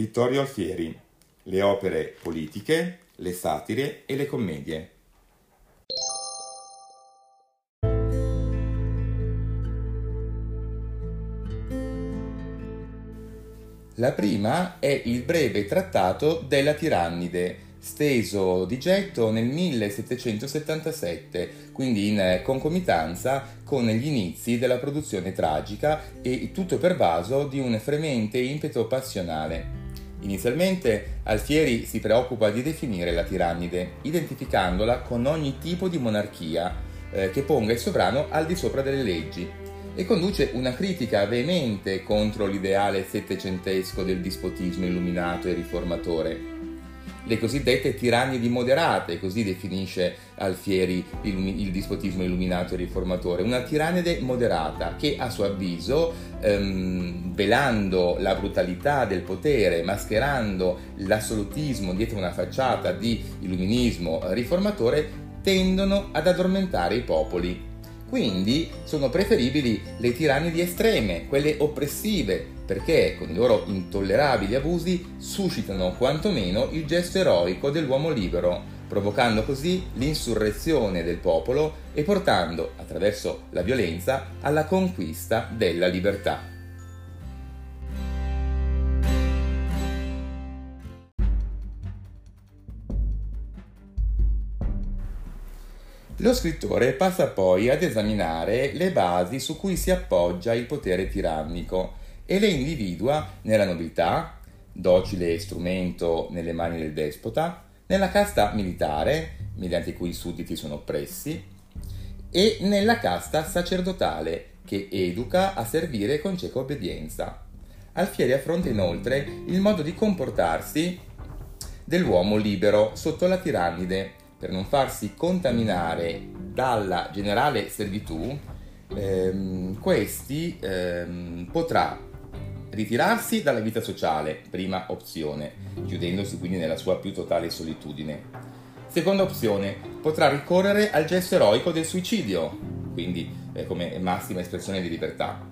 Vittorio Alfieri, le opere politiche, le satire e le commedie. La prima è il breve trattato della Tirannide, steso di getto nel 1777, quindi in concomitanza con gli inizi della produzione tragica e tutto pervaso di un fremente impeto passionale. Inizialmente Alfieri si preoccupa di definire la tirannide, identificandola con ogni tipo di monarchia eh, che ponga il sovrano al di sopra delle leggi, e conduce una critica veemente contro l'ideale settecentesco del dispotismo illuminato e riformatore le cosiddette tirannidi moderate, così definisce Alfieri il, il, dispotismo illuminato e riformatore, una tirannide moderata che a suo avviso, ehm, velando la brutalità del potere, mascherando l'assolutismo dietro una facciata di illuminismo riformatore, tendono ad addormentare i popoli quindi sono preferibili le tirannidi estreme, quelle oppressive, perché con i loro intollerabili abusi suscitano quantomeno il gesto eroico dell'uomo libero, provocando così l'insurrezione del popolo e portando, attraverso la violenza, alla conquista della libertà. Lo scrittore passa poi ad esaminare le basi su cui si appoggia il potere tirannico e le individua nella nobiltà, docile strumento nelle mani del despota, nella casta militare, mediante cui i sudditi sono oppressi, e nella casta sacerdotale, che educa a servire con cieca obbedienza. Alfieri affronta inoltre il modo di comportarsi dell'uomo libero sotto la tirannide per non farsi contaminare dalla generale servitù, ehm, questi ehm, potrà ritirarsi dalla vita sociale, prima opzione, chiudendosi quindi nella sua più totale solitudine. Seconda opzione, potrà ricorrere al gesto eroico del suicidio, quindi eh, come massima espressione di libertà.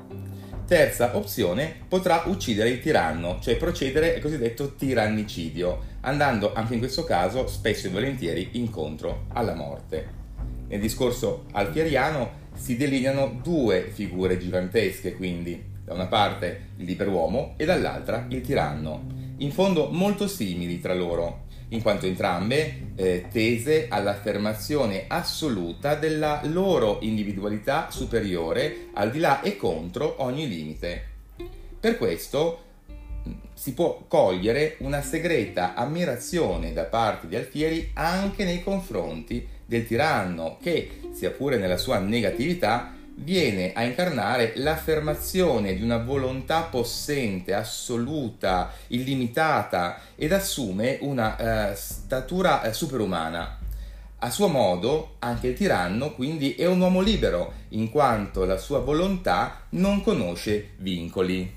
Terza opzione, potrà uccidere il tiranno, cioè procedere al cosiddetto tirannicidio, andando anche in questo caso spesso e volentieri incontro alla morte. Nel discorso alfieriano si delineano due figure gigantesche, quindi da una parte il liberuomo e dall'altra il tiranno, in fondo molto simili tra loro, in quanto entrambe eh, tese all'affermazione assoluta della loro individualità superiore al di là e contro ogni limite. Per questo mm, si può cogliere una segreta ammirazione da parte di Alfieri anche nei confronti del tiranno che, sia pure nella sua negatività, viene a incarnare l'affermazione di una volontà possente, assoluta, illimitata ed assume una uh, statura uh, superumana. A suo modo, anche il tiranno quindi è un uomo libero, in quanto la sua volontà non conosce vincoli.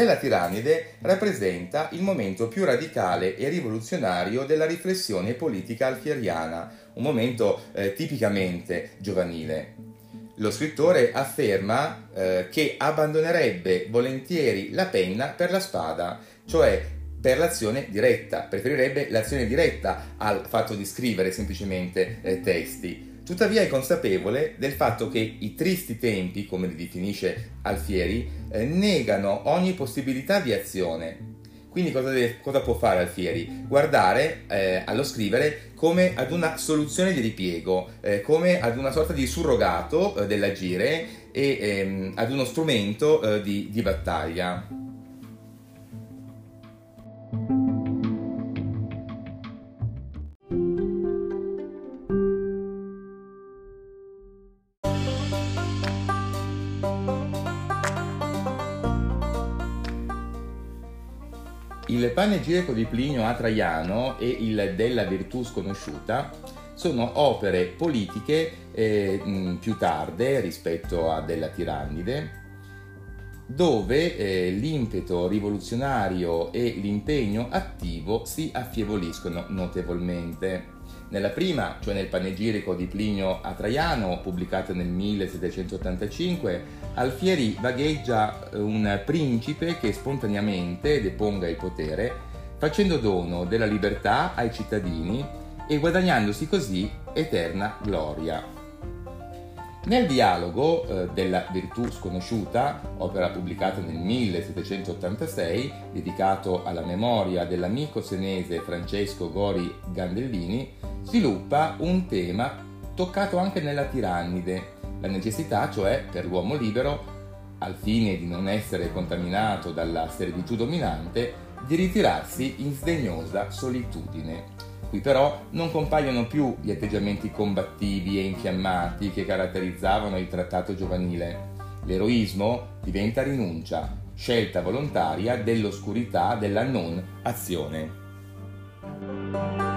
Della tirannide rappresenta il momento più radicale e rivoluzionario della riflessione politica alfieriana, un momento eh, tipicamente giovanile. Lo scrittore afferma eh, che abbandonerebbe volentieri la penna per la spada, cioè per l'azione diretta, preferirebbe l'azione diretta al fatto di scrivere semplicemente eh, testi. Tuttavia è consapevole del fatto che i tristi tempi, come li definisce Alfieri, eh, negano ogni possibilità di azione. Quindi cosa, deve, cosa può fare Alfieri? Guardare eh, allo scrivere come ad una soluzione di ripiego, eh, come ad una sorta di surrogato eh, dell'agire e ehm, ad uno strumento eh, di, di battaglia. Il panegirico di Plinio a Traiano e il della virtù sconosciuta sono opere politiche eh, più tarde rispetto a della tirannide, dove eh, l'impeto rivoluzionario e l'impegno attivo si affievoliscono notevolmente. Nella prima, cioè nel panegirico di Plinio a Traiano, pubblicato nel 1785, Alfieri vagheggia un principe che spontaneamente deponga il potere, facendo dono della libertà ai cittadini e guadagnandosi così eterna gloria. Nel dialogo eh, della virtù sconosciuta, opera pubblicata nel 1786, dedicato alla memoria dell'amico senese Francesco Gori Gandellini, sviluppa un tema toccato anche nella tirannide, la necessità cioè per l'uomo libero, al fine di non essere contaminato dalla servitù dominante, di ritirarsi in sdegnosa solitudine. Qui però non compaiono più gli atteggiamenti combattivi e infiammati che caratterizzavano il trattato giovanile. L'eroismo diventa rinuncia, scelta volontaria dell'oscurità della non azione.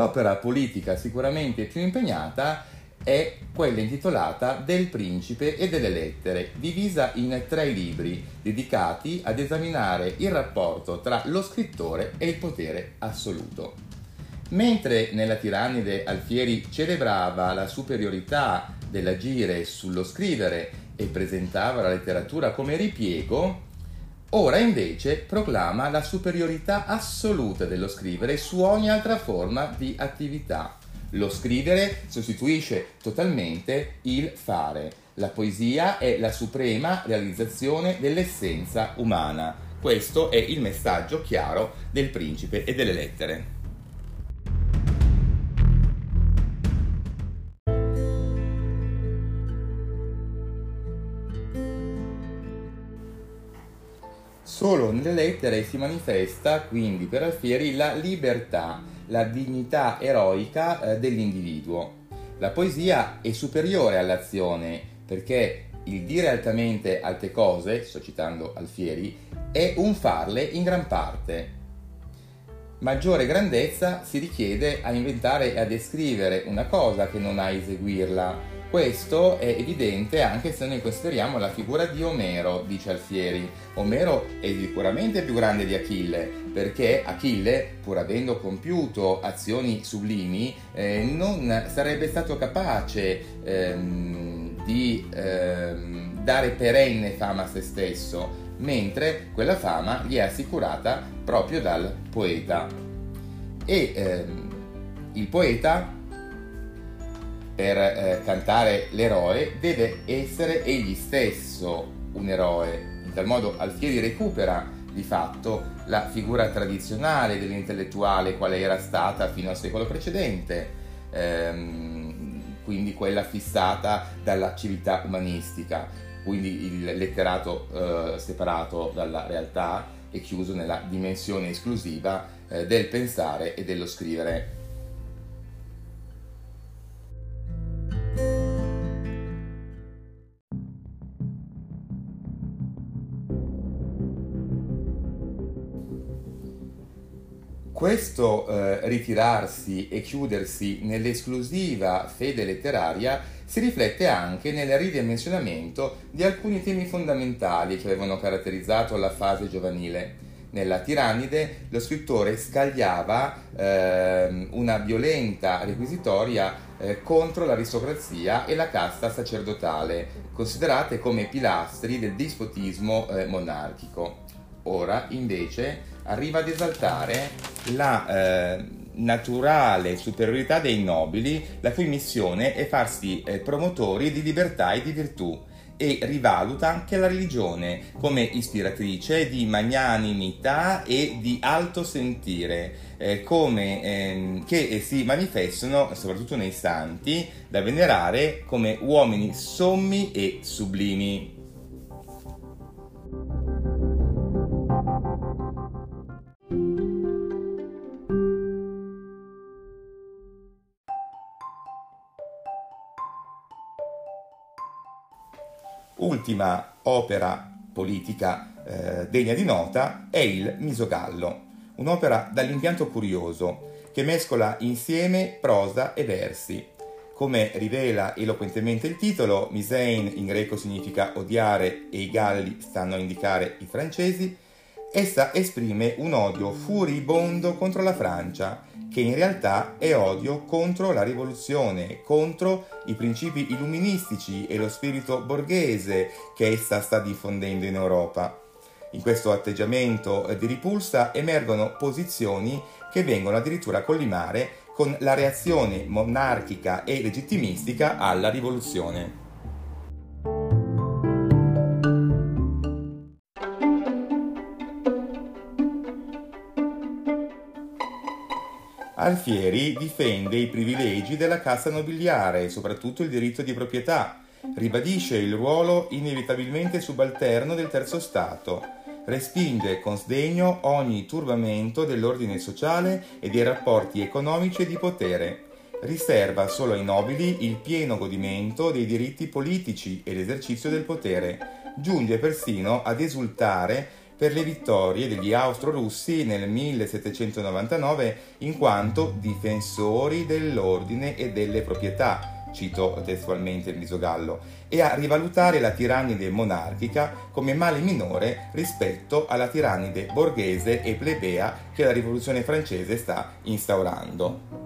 L'opera politica sicuramente più impegnata è quella intitolata Del principe e delle lettere, divisa in tre libri dedicati ad esaminare il rapporto tra lo scrittore e il potere assoluto. Mentre nella tirannide Alfieri celebrava la superiorità dell'agire sullo scrivere e presentava la letteratura come ripiego, Ora invece proclama la superiorità assoluta dello scrivere su ogni altra forma di attività. Lo scrivere sostituisce totalmente il fare. La poesia è la suprema realizzazione dell'essenza umana. Questo è il messaggio chiaro del principe e delle lettere. Solo nelle lettere si manifesta quindi per Alfieri la libertà, la dignità eroica eh, dell'individuo. La poesia è superiore all'azione perché il dire altamente alte cose, sto citando Alfieri, è un farle in gran parte. Maggiore grandezza si richiede a inventare e a descrivere una cosa che non a eseguirla questo è evidente anche se noi consideriamo la figura di Omero, dice Alfieri. Omero è sicuramente più grande di Achille, perché Achille, pur avendo compiuto azioni sublimi, eh, non sarebbe stato capace ehm, di ehm, dare perenne fama a se stesso, mentre quella fama gli è assicurata proprio dal poeta. E ehm, il poeta per eh, cantare l'eroe deve essere egli stesso un eroe. In tal modo Alfieri recupera di fatto la figura tradizionale dell'intellettuale quale era stata fino al secolo precedente, ehm, quindi quella fissata dalla civiltà umanistica, quindi il letterato eh, separato dalla realtà e chiuso nella dimensione esclusiva eh, del pensare e dello scrivere. Questo eh, ritirarsi e chiudersi nell'esclusiva fede letteraria si riflette anche nel ridimensionamento di alcuni temi fondamentali che avevano caratterizzato la fase giovanile. Nella Tirannide lo scrittore scagliava eh, una violenta requisitoria eh, contro l'aristocrazia e la casta sacerdotale, considerate come pilastri del dispotismo eh, monarchico. Ora, invece, arriva ad esaltare la eh, naturale superiorità dei nobili, la cui missione è farsi eh, promotori di libertà e di virtù e rivaluta anche la religione come ispiratrice di magnanimità e di alto sentire, eh, come, ehm, che si manifestano soprattutto nei santi da venerare come uomini sommi e sublimi. Ultima opera politica eh, degna di nota è il Misogallo, un'opera dall'impianto curioso. che mescola insieme prosa e versi. Come rivela eloquentemente il titolo, Misein in greco significa odiare e i galli stanno a indicare i francesi, essa esprime un odio furibondo contro la Francia, che in realtà è odio contro la rivoluzione, contro i principi illuministici e lo spirito borghese che essa sta diffondendo in Europa. In questo atteggiamento di ripulsa emergono posizioni che vengono addirittura a collimare con la reazione monarchica e legittimistica alla rivoluzione. Alfieri difende i privilegi della cassa nobiliare, soprattutto il diritto di proprietà, ribadisce il ruolo inevitabilmente subalterno del terzo Stato, respinge con sdegno ogni turbamento dell'ordine sociale e dei rapporti economici e di potere, riserva solo ai nobili il pieno godimento dei diritti politici e l'esercizio del potere, giunge persino ad esultare per le vittorie degli austro-russi nel 1799 in quanto difensori dell'ordine e delle proprietà, cito testualmente il Misogallo, e a rivalutare la tirannide monarchica come male minore rispetto alla tirannide borghese e plebea che la rivoluzione francese sta instaurando.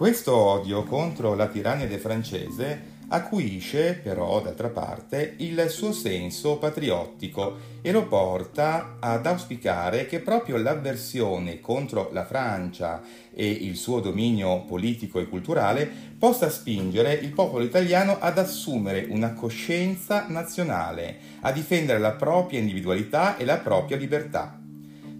Questo odio contro la tirannide francese acuisce però d'altra parte il suo senso patriottico e lo porta ad auspicare che proprio l'avversione contro la Francia e il suo dominio politico e culturale possa spingere il popolo italiano ad assumere una coscienza nazionale, a difendere la propria individualità e la propria libertà.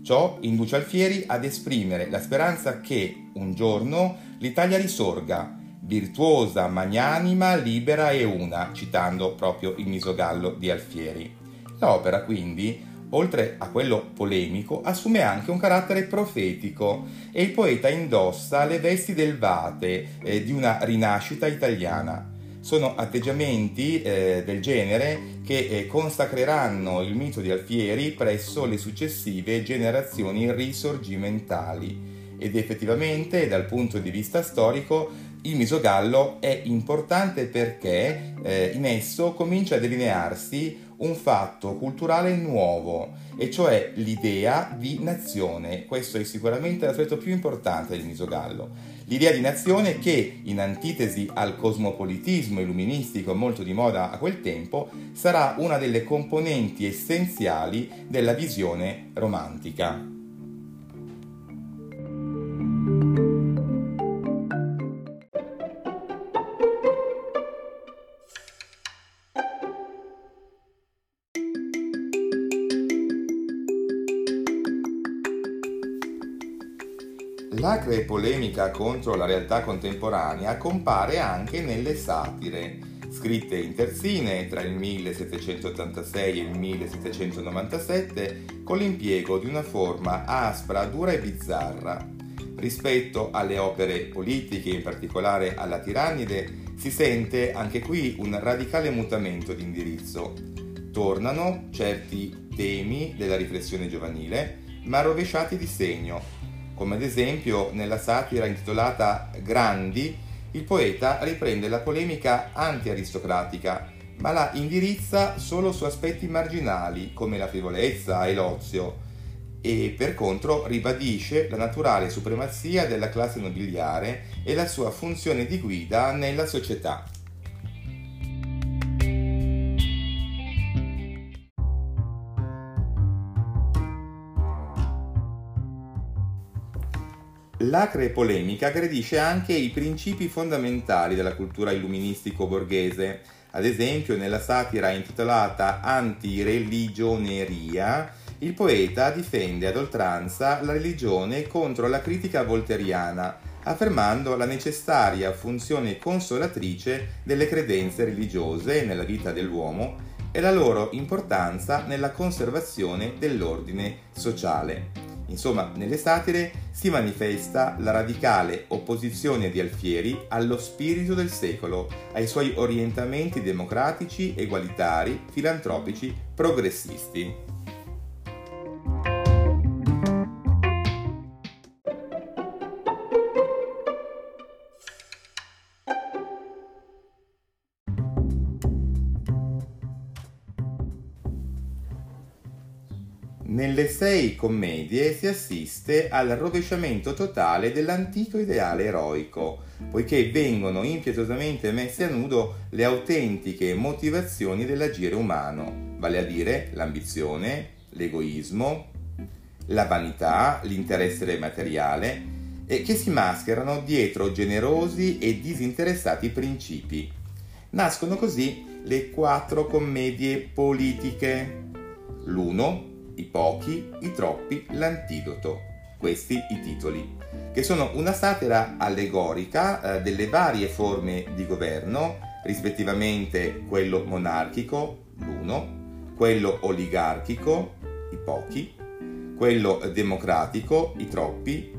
Ciò induce Alfieri ad esprimere la speranza che un giorno l'Italia risorga, virtuosa, magnanima, libera e una, citando proprio il Misogallo di Alfieri. L'opera quindi, oltre a quello polemico, assume anche un carattere profetico e il poeta indossa le vesti del vate eh, di una rinascita italiana. Sono atteggiamenti eh, del genere che eh, consacreranno il mito di Alfieri presso le successive generazioni risorgimentali ed effettivamente dal punto di vista storico il misogallo è importante perché eh, in esso comincia a delinearsi un fatto culturale nuovo, e cioè l'idea di nazione. Questo è sicuramente l'aspetto più importante del misogallo. L'idea di nazione che, in antitesi al cosmopolitismo illuministico molto di moda a quel tempo, sarà una delle componenti essenziali della visione romantica. L'acre polemica contro la realtà contemporanea compare anche nelle satire, scritte in terzine tra il 1786 e il 1797, con l'impiego di una forma aspra, dura e bizzarra. Rispetto alle opere politiche, in particolare alla tirannide, si sente anche qui un radicale mutamento di indirizzo. Tornano certi temi della riflessione giovanile, ma rovesciati di segno, come ad esempio nella satira intitolata Grandi, il poeta riprende la polemica anti-aristocratica, ma la indirizza solo su aspetti marginali come la frivolezza e l'ozio, e per contro ribadisce la naturale supremazia della classe nobiliare e la sua funzione di guida nella società. L'acre polemica aggredisce anche i principi fondamentali della cultura illuministico-borghese. Ad esempio, nella satira intitolata Antireligioneria, il poeta difende ad oltranza la religione contro la critica volteriana, affermando la necessaria funzione consolatrice delle credenze religiose nella vita dell'uomo e la loro importanza nella conservazione dell'ordine sociale. Insomma, nelle satire si manifesta la radicale opposizione di Alfieri allo spirito del secolo, ai suoi orientamenti democratici, egualitari, filantropici, progressisti. Nelle sei commedie si assiste al rovesciamento totale dell'antico ideale eroico, poiché vengono impietosamente messe a nudo le autentiche motivazioni dell'agire umano, vale a dire l'ambizione, l'egoismo, la vanità, l'interesse materiale, che si mascherano dietro generosi e disinteressati principi. Nascono così le quattro commedie politiche. L'uno i pochi, i troppi, l'antidoto. Questi i titoli, che sono una satira allegorica eh, delle varie forme di governo, rispettivamente quello monarchico, l'uno, quello oligarchico, i pochi, quello democratico, i troppi,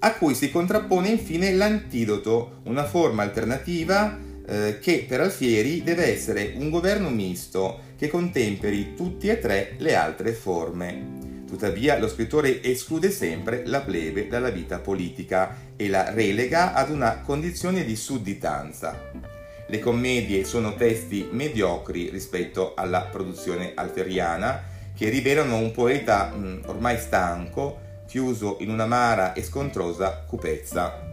a cui si contrappone infine l'antidoto, una forma alternativa eh, che per Alfieri deve essere un governo misto che contemperi tutti e tre le altre forme. Tuttavia lo scrittore esclude sempre la plebe dalla vita politica e la relega ad una condizione di sudditanza. Le commedie sono testi mediocri rispetto alla produzione alferiana che rivelano un poeta mh, mm, ormai stanco, chiuso in un'amara e scontrosa cupezza.